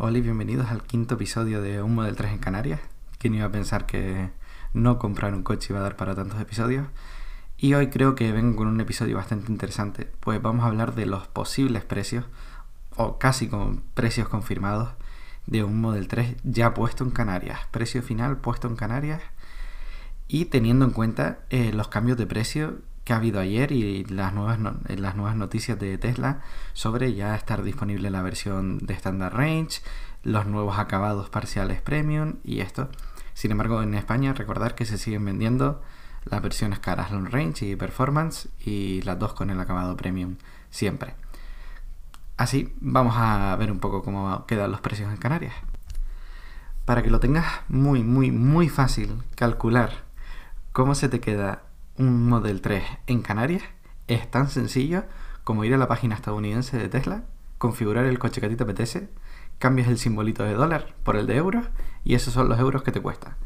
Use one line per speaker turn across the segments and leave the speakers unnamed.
Hola y bienvenidos al quinto episodio de Un Model 3 en Canarias. ¿Quién iba a pensar que no comprar un coche iba a dar para tantos episodios? Y hoy creo que vengo con un episodio bastante interesante, pues vamos a hablar de los posibles precios, o casi con precios confirmados, de un Model 3 ya puesto en Canarias. Precio final puesto en Canarias. Y teniendo en cuenta eh, los cambios de precio que ha habido ayer y las nuevas, las nuevas noticias de Tesla sobre ya estar disponible la versión de Standard Range, los nuevos acabados parciales Premium y esto. Sin embargo, en España recordar que se siguen vendiendo las versiones caras Long Range y Performance y las dos con el acabado Premium siempre. Así vamos a ver un poco cómo quedan los precios en Canarias. Para que lo tengas muy, muy, muy fácil calcular cómo se te queda un Model 3 en Canarias es tan sencillo como ir a la página estadounidense de Tesla, configurar el coche que a ti te apetece, cambias el simbolito de dólar por el de euros y esos son los euros que te cuesta.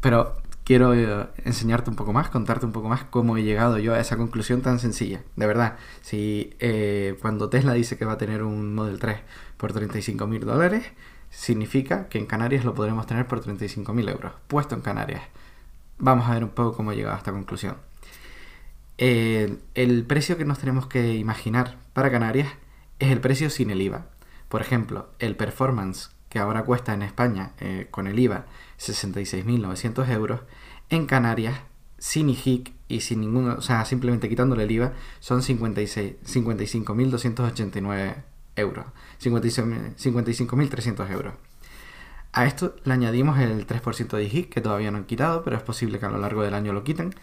Pero quiero eh, enseñarte un poco más, contarte un poco más cómo he llegado yo a esa conclusión tan sencilla. De verdad, si eh, cuando Tesla dice que va a tener un Model 3 por 35 mil dólares, significa que en Canarias lo podremos tener por 35 mil euros, puesto en Canarias vamos a ver un poco cómo he llegado a esta conclusión. el precio que nos tenemos que imaginar para Canarias es el precio sin el IVA. Por ejemplo, el performance que ahora cuesta en España eh, con el IVA 66.900 euros, en Canarias sin IHIC y sin ningún, o sea, simplemente quitándole el IVA, son 55.289 euros, 55.300 euros. A esto le añadimos el 3% de IGIC, que todavía no han quitado, pero es posible que a lo largo del año lo quiten.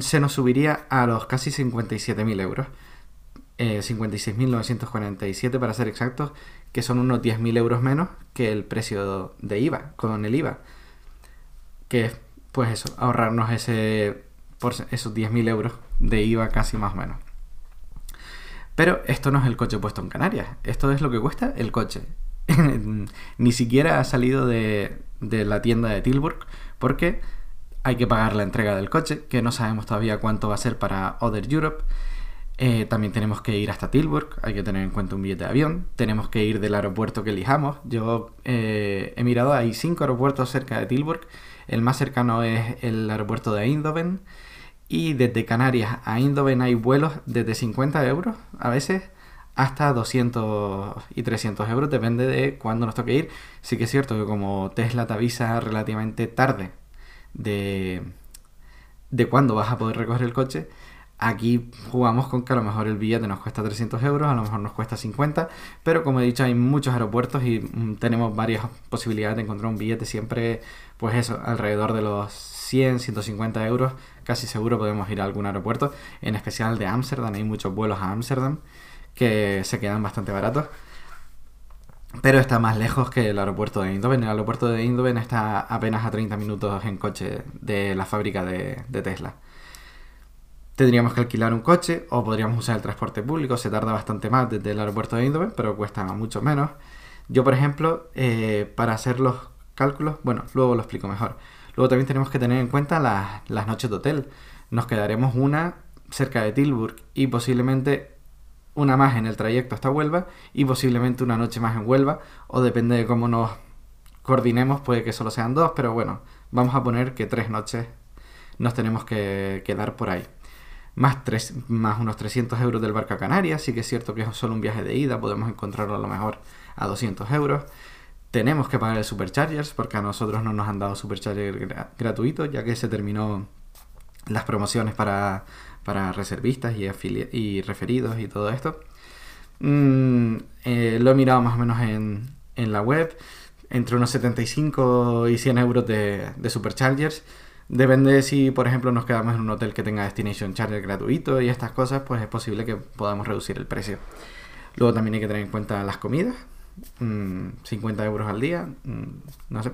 Se nos subiría a los casi 57.000 euros. 56.947 eh, para ser exactos, que son unos 10.000 euros menos que el precio de IVA, con el IVA. Que es, pues eso, ahorrarnos ese, por esos 10.000 euros de IVA casi más o menos. Pero esto no es el coche puesto en Canarias, esto es lo que cuesta el coche. ni siquiera ha salido de, la tienda de Tilburg porque hay que pagar la entrega del coche, que no sabemos todavía cuánto va a ser para Other Europe. Eh, también tenemos que ir hasta Tilburg, hay que tener en cuenta un billete de avión. Tenemos que ir del aeropuerto que elijamos. Yo eh, he mirado, hay cinco aeropuertos cerca de Tilburg. El más cercano es el aeropuerto de Eindhoven. Y desde Canarias a Eindhoven hay vuelos desde 50 euros a veces hasta 200 y 300 euros, depende de cuándo nos toque ir. Sí que es cierto que como Tesla te avisa relativamente tarde de, de cuándo vas a poder recoger el coche, aquí jugamos con que a lo mejor el billete nos cuesta 300 euros, a lo mejor nos cuesta 50, pero como he dicho hay muchos aeropuertos y mm, tenemos varias posibilidades de encontrar un billete siempre, pues eso, alrededor de los 100, 150 euros, casi seguro podemos ir a algún aeropuerto, en especial de Ámsterdam, hay muchos vuelos a Ámsterdam que se quedan bastante baratos. Pero está más lejos que el aeropuerto de Eindhoven. El aeropuerto de Eindhoven está apenas a 30 minutos en coche de la fábrica de, Tesla. Tendríamos que alquilar un coche o podríamos usar el transporte público. Se tarda bastante más desde el aeropuerto de Eindhoven, pero cuesta mucho menos. Yo, por ejemplo, eh, para hacer los cálculos, bueno, luego lo explico mejor. Luego también tenemos que tener en cuenta las, las noches de hotel. Nos quedaremos una cerca de Tilburg y posiblemente una más en el trayecto hasta Huelva y posiblemente una noche más en Huelva, o depende de cómo nos coordinemos, puede que solo sean dos, pero bueno, vamos a poner que tres noches nos tenemos que quedar por ahí. Más, tres, más unos 300 euros del barco a Canarias, sí que es cierto que es solo un viaje de ida, podemos encontrarlo a lo mejor a 200 euros. Tenemos que pagar el Superchargers porque a nosotros no nos han dado Supercharger gratuito, ya que se terminó las promociones para, para reservistas y, y referidos y todo esto. Mm, eh, lo he mirado más o menos en, en, la web, entre unos 75 y 100 euros de, de Superchargers. Depende si, por ejemplo, nos quedamos en un hotel que tenga Destination Charger gratuito y estas cosas, pues es posible que podamos reducir el precio. Luego también hay que tener en cuenta las comidas, 50 mm, euros al día, mm, no sé.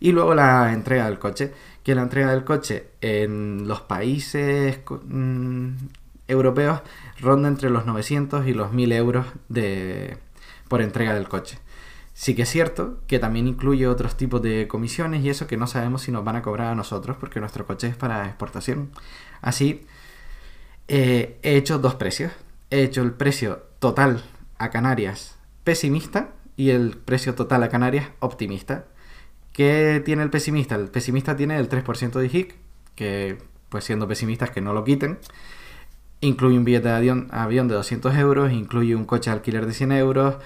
Y luego la entrega del coche, que la entrega del coche en los países mm, europeos ronda entre los 900 y los 1000 euros de, por entrega del coche. Sí que es cierto que también incluye otros tipos de comisiones y eso que no sabemos si nos van a cobrar a nosotros porque nuestro coche es para exportación. Así, eh, he hecho dos precios. He hecho el precio total a Canarias pesimista y el precio total a Canarias optimista. ¿Qué tiene el pesimista? El pesimista tiene el 3% de HIC, que pues siendo pesimistas que no lo quiten. Incluye un billete de avión, avión de 200 euros, incluye un coche de alquiler de 100 euros,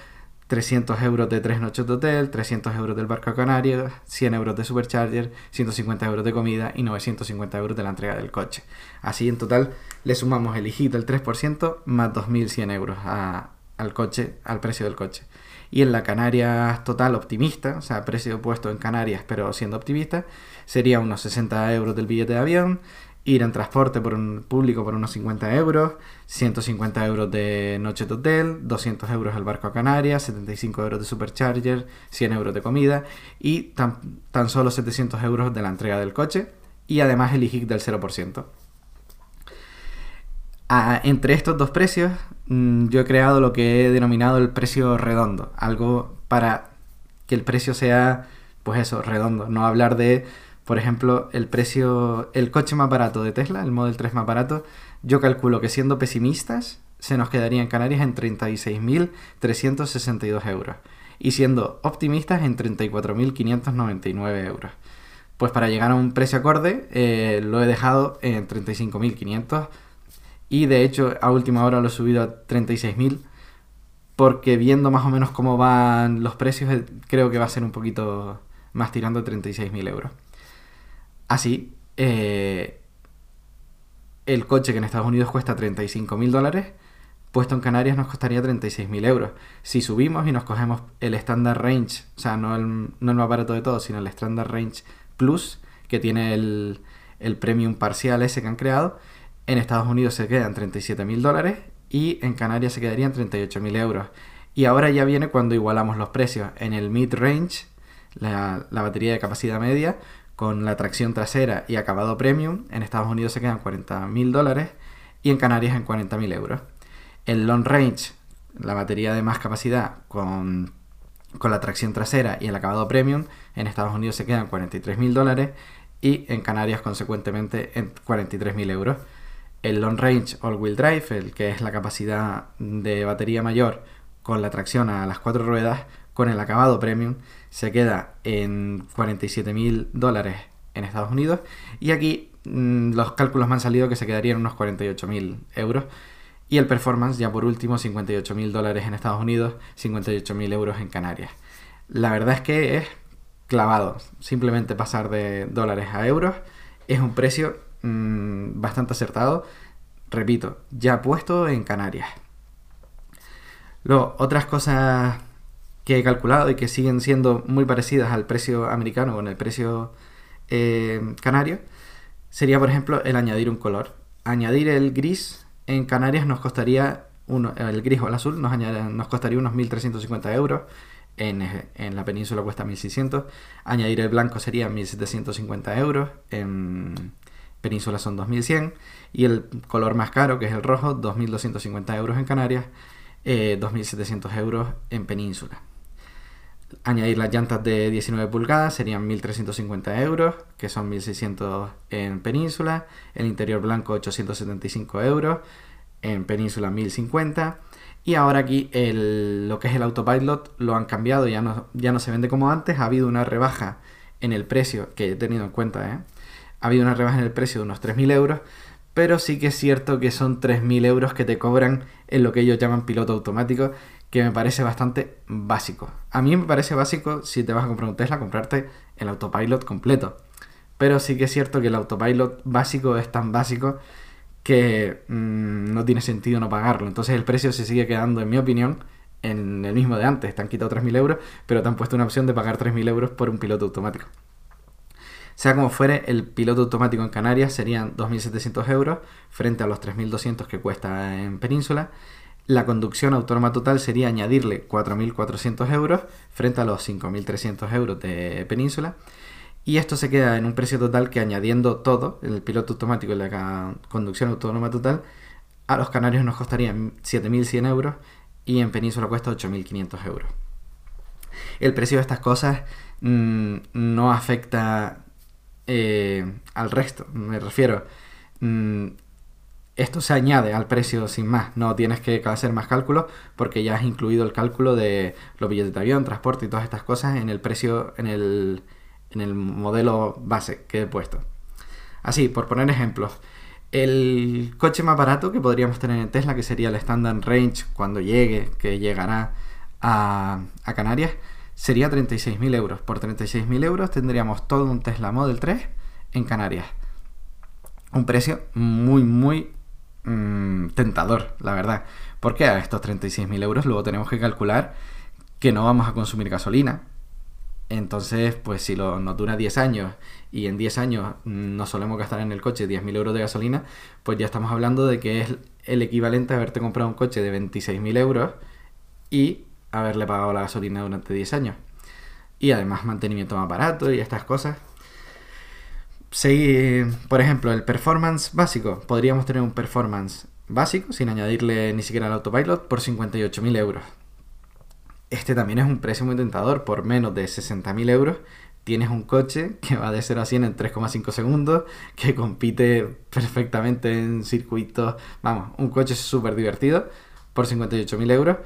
300 euros de tres noches de hotel, 300 euros del barco a Canarias, 100 euros de supercharger, 150 euros de comida y 950 euros de la entrega del coche. Así en total le sumamos el hijito del 3% más 2.100 euros al coche, al precio del coche. Y en la Canarias total optimista, o sea, precio puesto en Canarias pero siendo optimista, sería unos 60 euros del billete de avión, ir en transporte por un público por unos 50 euros, 150 euros de noche de hotel, 200 euros el barco a Canarias, 75 euros de supercharger, 100 euros de comida y tan, tan solo 700 euros de la entrega del coche y además el IGIC del 0%. Entre estos dos precios, mm, yo he creado lo que he denominado el precio redondo, algo para que el precio sea, pues eso, redondo, no hablar de por ejemplo, el precio, el coche más barato de Tesla, el Model 3 más barato, yo calculo que siendo pesimistas se nos quedaría en Canarias en 36.362 euros y siendo optimistas en 34.599 euros. Pues para llegar a un precio acorde eh, lo he dejado en 35.500 y de hecho a última hora lo he subido a 36.000 porque viendo más o menos cómo van los precios eh, creo que va a ser un poquito más tirando a 36.000 euros. Así, eh, el coche que en Estados Unidos cuesta 35.000 dólares, puesto en Canarias nos costaría 36.000 euros. Si subimos y nos cogemos el Standard Range, o sea, no el, no el más barato de todos, sino el Standard Range Plus, que tiene el, el premium parcial ese que han creado, en Estados Unidos se quedan 37.000 dólares y en Canarias se quedarían 38.000 euros. Y ahora ya viene cuando igualamos los precios. En el mid-range, la, batería de capacidad media, con la tracción trasera y acabado premium, en Estados Unidos se quedan 40.000 dólares y en Canarias en 40.000 euros. El long range, la batería de más capacidad con, con la tracción trasera y el acabado premium, en Estados Unidos se quedan 43.000 dólares y en Canarias consecuentemente en 43.000 euros. El long range all wheel drive, el que es la capacidad de batería mayor con la tracción a las cuatro ruedas, con el acabado premium, se queda en 47.000 dólares en Estados Unidos. Y aquí mmm, los cálculos me han salido que se quedarían unos 48.000 euros. Y el performance ya por último 58.000 dólares en Estados Unidos, 58.000 euros en Canarias. La verdad es que es clavado, simplemente pasar de dólares a euros es un precio mmm, bastante acertado, repito, ya puesto en Canarias. Luego, otras cosas que he calculado y que siguen siendo muy parecidas al precio americano en el precio eh, canario, sería por ejemplo el añadir un color. Añadir el gris en Canarias nos costaría, uno, el gris o el azul nos, nos costaría unos 1.350 euros, en, en, la península cuesta 1.600, añadir el blanco sería 1.750 euros, en península son 2.100, y el color más caro, que es el rojo, 2.250 euros en Canarias, eh, 2.700 euros en península. Añadir las llantas de 19 pulgadas serían 1.350 euros, que son 1.600 en península. El interior blanco 875 euros, en península 1.050. Y ahora aquí el, lo que es el autopilot lo han cambiado, ya no, ya no se vende como antes. Ha habido una rebaja en el precio, que he tenido en cuenta, ¿eh? Ha habido una rebaja en el precio de unos 3.000 euros. Pero sí que es cierto que son 3.000 euros que te cobran en lo que ellos llaman piloto automático, que me parece bastante básico. A mí me parece básico si te vas a comprar un Tesla, comprarte el autopilot completo. Pero sí que es cierto que el autopilot básico es tan básico que mmm, no tiene sentido no pagarlo. Entonces el precio se sigue quedando, en mi opinión, en el mismo de antes. Te han quitado 3.000 euros, pero te han puesto una opción de pagar 3.000 euros por un piloto automático. Sea como fuere, el piloto automático en Canarias serían 2.700 euros frente a los 3.200 que cuesta en Península la conducción autónoma total sería añadirle 4.400 euros frente a los 5.300 euros de Península. Y esto se queda en un precio total que añadiendo todo, el piloto automático y la conducción autónoma total, a los canarios nos costaría 7.100 euros y en Península cuesta 8.500 euros. El precio de estas cosas mmm, no afecta eh, al resto, me refiero. Mmm, esto se añade al precio sin más, no tienes que hacer más cálculos porque ya has incluido el cálculo de los billetes de avión, transporte y todas estas cosas en el precio, en el, en el modelo base que he puesto. Así, por poner ejemplos, el coche más barato que podríamos tener en Tesla, que sería el Standard Range cuando llegue, que llegará a Canarias, sería 36.000 euros. Por 36.000 euros tendríamos todo un Tesla Model 3 en Canarias. Un precio muy, muy Mm, tentador, la verdad. Porque a estos 36.000 euros luego tenemos que calcular que no vamos a consumir gasolina. Entonces, pues si lo, nos dura 10 años y en 10 años nos solemos gastar en el coche 10.000 euros de gasolina, pues ya estamos hablando de que es el equivalente a haberte comprado un coche de 26.000 euros y haberle pagado la gasolina durante 10 años. Y además mantenimiento más barato y estas cosas por ejemplo, el performance básico. Podríamos tener un performance básico, sin añadirle ni siquiera el autopilot, por 58.000 euros. Este también es un precio muy tentador. Por menos de 60.000 euros tienes un coche que va de 0 a 100 en 3,5 segundos, que compite perfectamente en circuitos. Vamos, un coche súper divertido por 58.000 euros,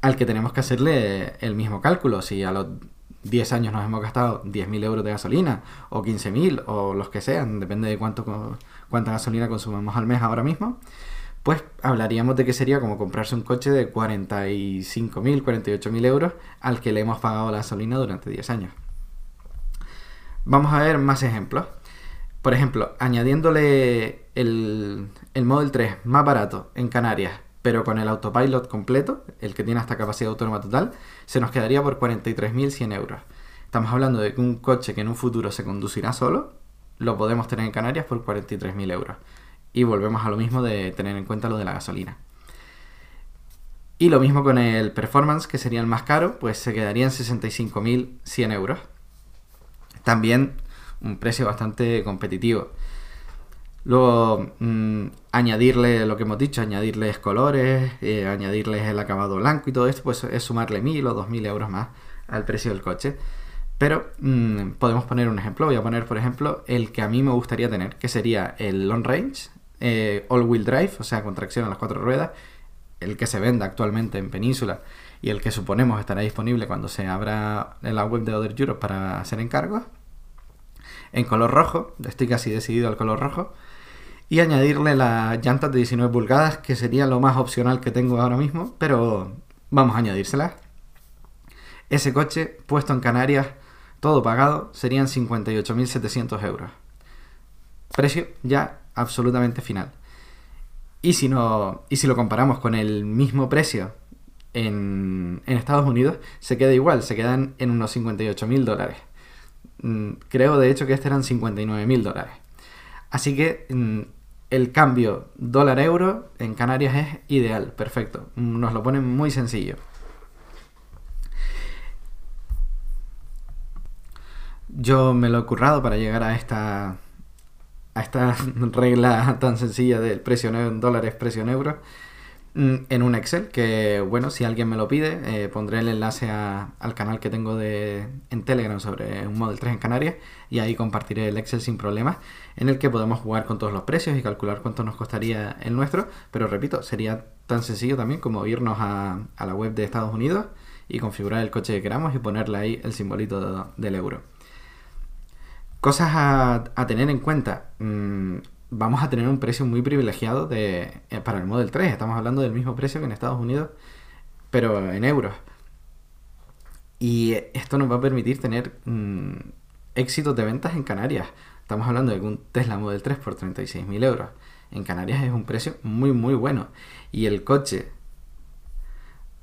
al que tenemos que hacerle el mismo cálculo. Si a los 10 años nos hemos gastado 10.000 euros de gasolina o 15.000 o los que sean, depende de cuánta gasolina consumimos al mes ahora mismo, pues hablaríamos de que sería como comprarse un coche de 45.000, 48.000 euros al que le hemos pagado la gasolina durante 10 años. Vamos a ver más ejemplos. Por ejemplo, añadiéndole el, el Model 3 más barato en Canarias pero con el autopilot completo, el que tiene hasta capacidad autónoma total, se nos quedaría por 43.100 euros. Estamos hablando de que un coche que en un futuro se conducirá solo, lo podemos tener en Canarias por 43.000 euros. Y volvemos a lo mismo de tener en cuenta lo de la gasolina. Y lo mismo con el Performance, que sería el más caro, pues se quedaría en 65.100 euros. También un precio bastante competitivo. Luego, mm, añadirle lo que hemos dicho, añadirles colores, eh, añadirles el acabado blanco y todo esto, pues es sumarle mil o dos mil euros más al precio del coche. Pero mm, podemos poner un ejemplo. Voy a poner, por ejemplo, el que a mí me gustaría tener, que sería el long range, eh, all wheel drive, o sea, con tracción a las cuatro ruedas, el que se venda actualmente en Península y el que suponemos estará disponible cuando se abra en la web de Other Europe para hacer encargos. En color rojo, estoy casi decidido al color rojo y añadirle las llantas de 19 pulgadas, que sería lo más opcional que tengo ahora mismo, pero vamos a añadírselas. Ese coche puesto en Canarias, todo pagado, serían 58.700 euros. Precio ya absolutamente final. Y si, no, y si lo comparamos con el mismo precio en, en Estados Unidos, se queda igual, se quedan en unos 58.000 dólares. Mm, creo de hecho que este eran 59.000 dólares. Así que mm, el cambio dólar-euro en Canarias es ideal, perfecto. Nos lo ponen muy sencillo. Yo me lo he currado para llegar a esta a esta regla tan sencilla del precio en dólares, precio en euros. Mm, en un Excel, que bueno, si alguien me lo pide, eh, pondré el enlace al canal que tengo de, en Telegram sobre un Model 3 en Canarias y ahí compartiré el Excel sin problemas, en el que podemos jugar con todos los precios y calcular cuánto nos costaría el nuestro, pero repito, sería tan sencillo también como irnos a, la web de Estados Unidos y configurar el coche que queramos y ponerle ahí el simbolito del euro. Cosas a, tener en cuenta. Mm, vamos a tener un precio muy privilegiado de, eh, para el Model 3. Estamos hablando del mismo precio que en Estados Unidos, pero en euros. Y esto nos va a permitir tener mm, éxitos de ventas en Canarias. Estamos hablando de un Tesla Model 3 por 36.000 euros. En Canarias es un precio muy, muy bueno. Y el coche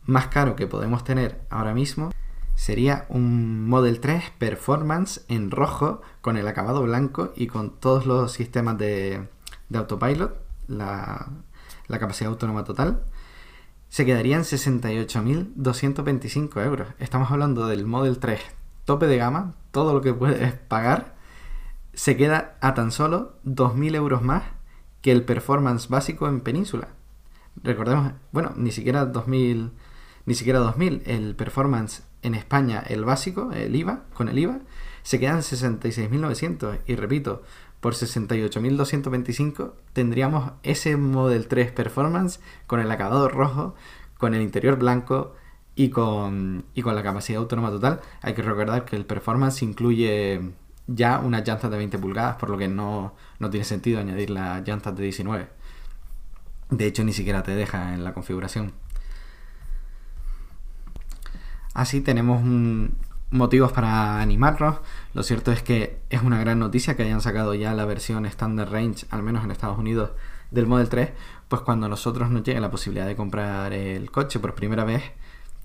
más caro que podemos tener ahora mismo sería un Model 3 Performance en rojo con el acabado blanco y con todos los sistemas de, autopilot, la, la, capacidad autónoma total, se quedarían 68.225 euros. Estamos hablando del Model 3 tope de gama, todo lo que puedes pagar, se queda a tan solo 2.000 euros más que el Performance básico en Península. Recordemos, bueno, ni siquiera 2.000, ni siquiera 2.000, el Performance en España el básico, el IVA, con el IVA, se quedan 66.900. Y repito, por 68.225 tendríamos ese Model 3 Performance con el acabado rojo, con el interior blanco y con, y con la capacidad autónoma total. Hay que recordar que el Performance incluye ya unas llantas de 20 pulgadas, por lo que no, no tiene sentido añadir las llantas de 19. De hecho, ni siquiera te deja en la configuración. Así tenemos un, motivos para animarnos. Lo cierto es que es una gran noticia que hayan sacado ya la versión Standard Range, al menos en Estados Unidos, del Model 3, pues cuando nosotros nos llegue la posibilidad de comprar el coche por primera vez,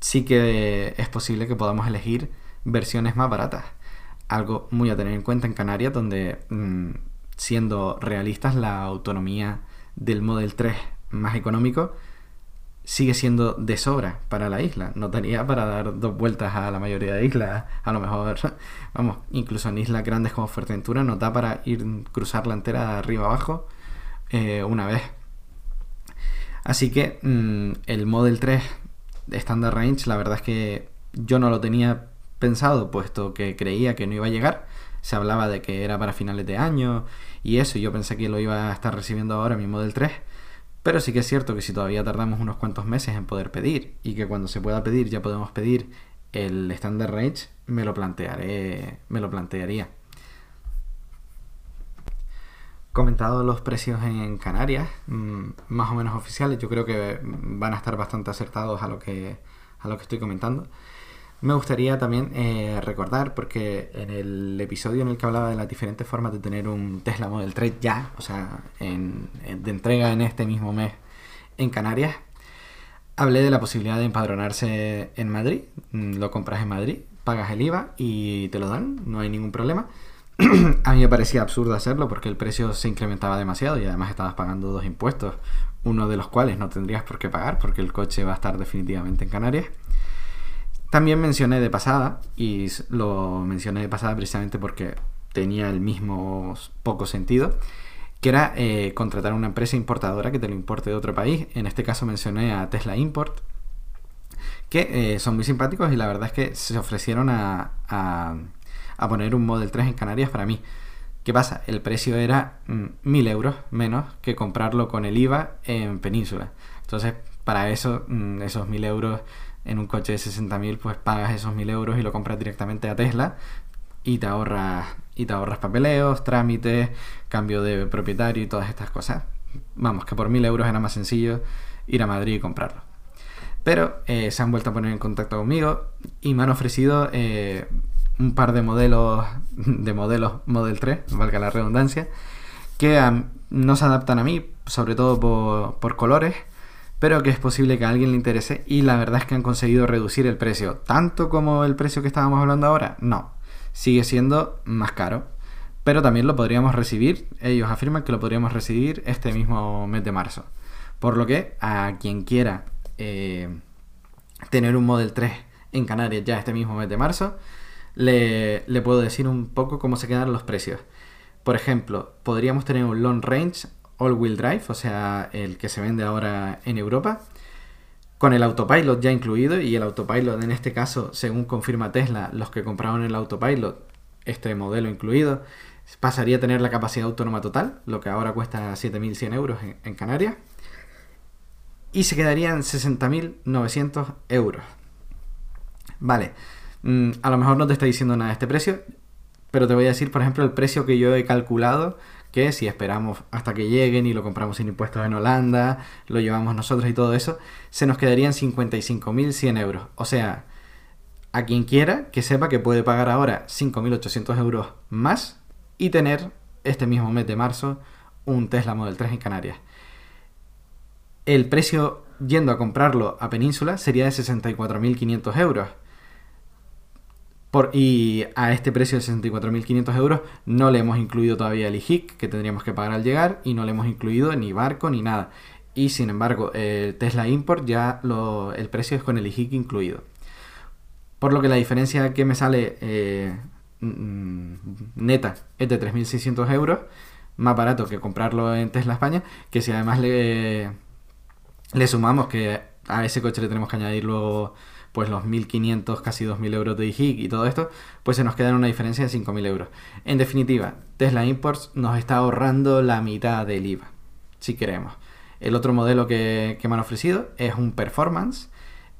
sí que es posible que podamos elegir versiones más baratas. Algo muy a tener en cuenta en Canarias, donde mm, siendo realistas, la autonomía del Model 3 más económico sigue siendo de sobra para la isla. No tenía para dar dos vueltas a la mayoría de islas. A lo mejor, vamos, incluso en islas grandes como Fuerteventura nos da para ir cruzar la entera de arriba abajo eh, una vez. Así que mm, el Model 3 de Standard Range, la verdad es que yo no lo tenía pensado, puesto que creía que no iba a llegar. Se hablaba de que era para finales de año y eso, yo pensé que lo iba a estar recibiendo ahora mi Model 3 pero sí que es cierto que si todavía tardamos unos cuantos meses en poder pedir y que cuando se pueda pedir ya podemos pedir el Standard Range, me lo plantearé, me lo plantearía. Comentado los precios en Canarias, mm, más o menos oficiales, yo creo que van a estar bastante acertados a lo que, a lo que estoy comentando. Me gustaría también eh, recordar, porque en el episodio en el que hablaba de las diferentes formas de tener un Tesla Model 3 ya, o sea, de entrega en este mismo mes en Canarias, hablé de la posibilidad de empadronarse en Madrid. Mm, lo compras en Madrid, pagas el IVA y te lo dan, no hay ningún problema. a mí me parecía absurdo hacerlo porque el precio se incrementaba demasiado y además estabas pagando dos impuestos, uno de los cuales no tendrías por qué pagar porque el coche va a estar definitivamente en Canarias. También mencioné de pasada, y lo mencioné de pasada precisamente porque tenía el mismo poco sentido, que era eh, contratar una empresa importadora que te lo importe de otro país. En este caso mencioné a Tesla Import, que eh, son muy simpáticos y la verdad es que se ofrecieron a, a, poner un Model 3 en Canarias para mí. ¿Qué pasa? El precio era mm, mil euros menos que comprarlo con el IVA en Península. Entonces, para eso, mm, esos mil euros en un coche de 60.000 pues pagas esos 1.000 euros y lo compras directamente a Tesla y te ahorras y te ahorras papeleos, trámites, cambio de propietario y todas estas cosas. Vamos, que por 1.000 euros era más sencillo ir a Madrid y comprarlo. Pero eh, se han vuelto a poner en contacto conmigo y me han ofrecido eh, un par de modelos de modelos Model 3, valga la redundancia, que no se adaptan a mí, sobre todo por, por colores pero que es posible que a alguien le interese y la verdad es que han conseguido reducir el precio. ¿Tanto como el precio que estábamos hablando ahora? No, sigue siendo más caro, pero también lo podríamos recibir, ellos afirman que lo podríamos recibir este mismo mes de marzo. Por lo que a quien quiera eh, tener un Model 3 en Canarias ya este mismo mes de marzo, le, le puedo decir un poco cómo se quedan los precios. Por ejemplo, podríamos tener un long range all-wheel drive, o sea, el que se vende ahora en Europa, con el autopilot ya incluido y el autopilot en este caso, según confirma Tesla, los que compraron el autopilot, este modelo incluido, pasaría a tener la capacidad autónoma total, lo que ahora cuesta 7.100 euros en, Canarias, y se quedarían 60.900 euros. Vale, mm, a lo mejor no te está diciendo nada este precio, pero te voy a decir, por ejemplo, el precio que yo he calculado que si esperamos hasta que lleguen y lo compramos sin impuestos en Holanda, lo llevamos nosotros y todo eso, se nos quedarían 55.100 euros. O sea, a quien quiera que sepa que puede pagar ahora 5.800 euros más y tener este mismo mes de marzo un Tesla Model 3 en Canarias. El precio yendo a comprarlo a Península sería de 64.500 euros. Y a este precio de 64.500 euros no le hemos incluido todavía el IHIC que tendríamos que pagar al llegar y no le hemos incluido ni barco ni nada. Y sin embargo, el Tesla Import ya el precio es con el IHIC incluido. Por lo que la diferencia que me sale eh, mm, neta es de 3.600 euros, más barato que comprarlo en Tesla España, que si además le, le sumamos que a ese coche le tenemos que añadir luego pues los 1.500, casi 2.000 euros de IHIC y todo esto, pues se nos queda una diferencia de 5.000 euros. En definitiva, Tesla Imports nos está ahorrando la mitad del IVA, si queremos. El otro modelo que, me han ofrecido es un Performance,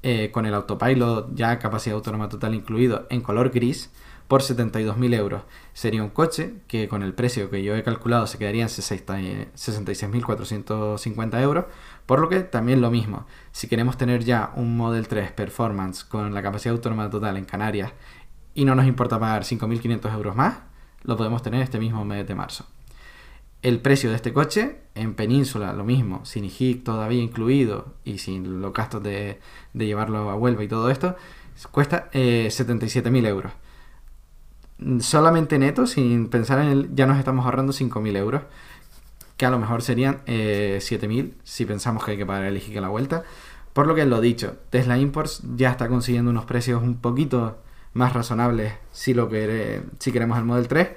eh, con el autopilot ya capacidad autónoma total incluido en color gris, por 72.000 euros. Sería un coche que con el precio que yo he calculado se quedaría en 66.450 euros, por lo que también lo mismo. Si queremos tener ya un Model 3 Performance con la capacidad autónoma total en Canarias y no nos importa pagar 5.500 euros más, lo podemos tener este mismo mes de marzo. El precio de este coche en Península, lo mismo, sin IGIC todavía incluido y sin los gastos de, llevarlo a Huelva y todo esto, cuesta eh, 77.000 euros solamente neto, sin pensar en él, ya nos estamos ahorrando 5.000 euros, que a lo mejor serían eh, 7.000 si pensamos que hay que pagar el IGIC a la vuelta. Por lo que lo dicho, Tesla Imports ya está consiguiendo unos precios un poquito más razonables si, lo si queremos el Model 3.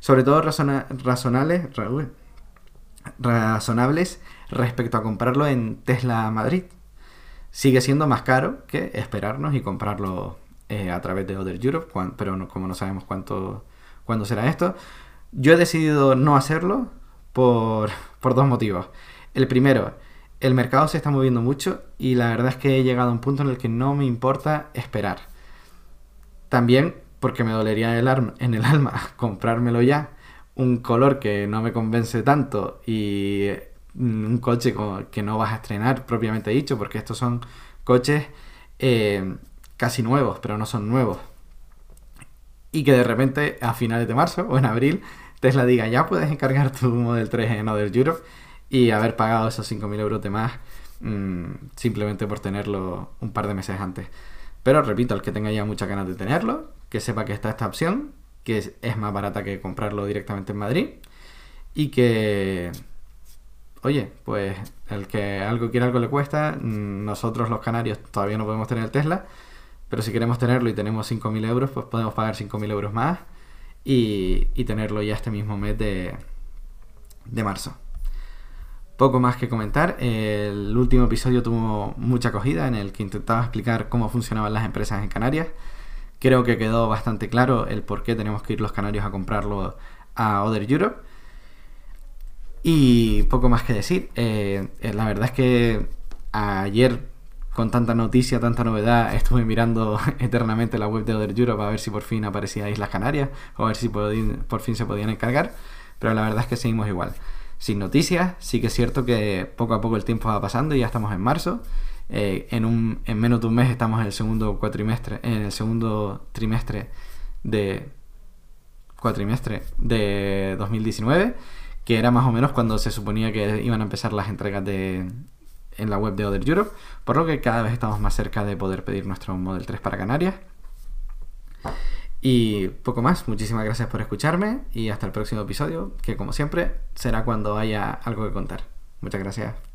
Sobre todo razonables, razonables respecto a comprarlo en Tesla Madrid. Sigue siendo más caro que esperarnos y comprarlo eh, a través de Other Europe, pero como no sabemos cuánto, cuándo será esto, yo he decidido no hacerlo por, por dos motivos. El primero, el mercado se está moviendo mucho y la verdad es que he llegado a un punto en el que no me importa esperar. También porque me dolería el en el alma comprármelo ya, un color que no me convence tanto y un coche que no vas a estrenar propiamente dicho, porque estos son coches eh, casi nuevos, pero no son nuevos. Y que de repente a finales de marzo o en abril Tesla diga, ya puedes encargar tu Model 3 en Other Europe y haber pagado esos 5.000 euros de más mm, simplemente por tenerlo un par de meses antes. Pero repito, el que tenga ya muchas ganas de tenerlo, que sepa que está esta opción, que es, es más barata que comprarlo directamente en Madrid y que oye, pues el que algo quiere algo le cuesta, mm, nosotros los canarios todavía no podemos tener el Tesla, pero si queremos tenerlo y tenemos 5.000 euros, pues podemos pagar 5.000 euros más y, tenerlo ya este mismo mes de, de marzo. Poco más que comentar. El último episodio tuvo mucha acogida en el que intentaba explicar cómo funcionaban las empresas en Canarias. Creo que quedó bastante claro el por qué tenemos que ir los canarios a comprarlo a Other Europe. Y poco más que decir. Eh, la verdad es que ayer con tanta noticia, tanta novedad, estuve mirando eternamente la web de Other Europe a ver si por fin aparecía Islas Canarias o a ver si por fin se podían encargar, pero la verdad es que seguimos igual. Sin noticias, sí que es cierto que poco a poco el tiempo va pasando y ya estamos en marzo. Eh, en, un, en menos de un mes estamos en el segundo cuatrimestre, en el segundo trimestre de cuatrimestre de 2019, que era más o menos cuando se suponía que iban a empezar las entregas de, en la web de Other Europe, por lo que cada vez estamos más cerca de poder pedir nuestro Model 3 para Canarias. Y poco más, muchísimas gracias por escucharme y hasta el próximo episodio, que como siempre será cuando haya algo que contar. Muchas gracias.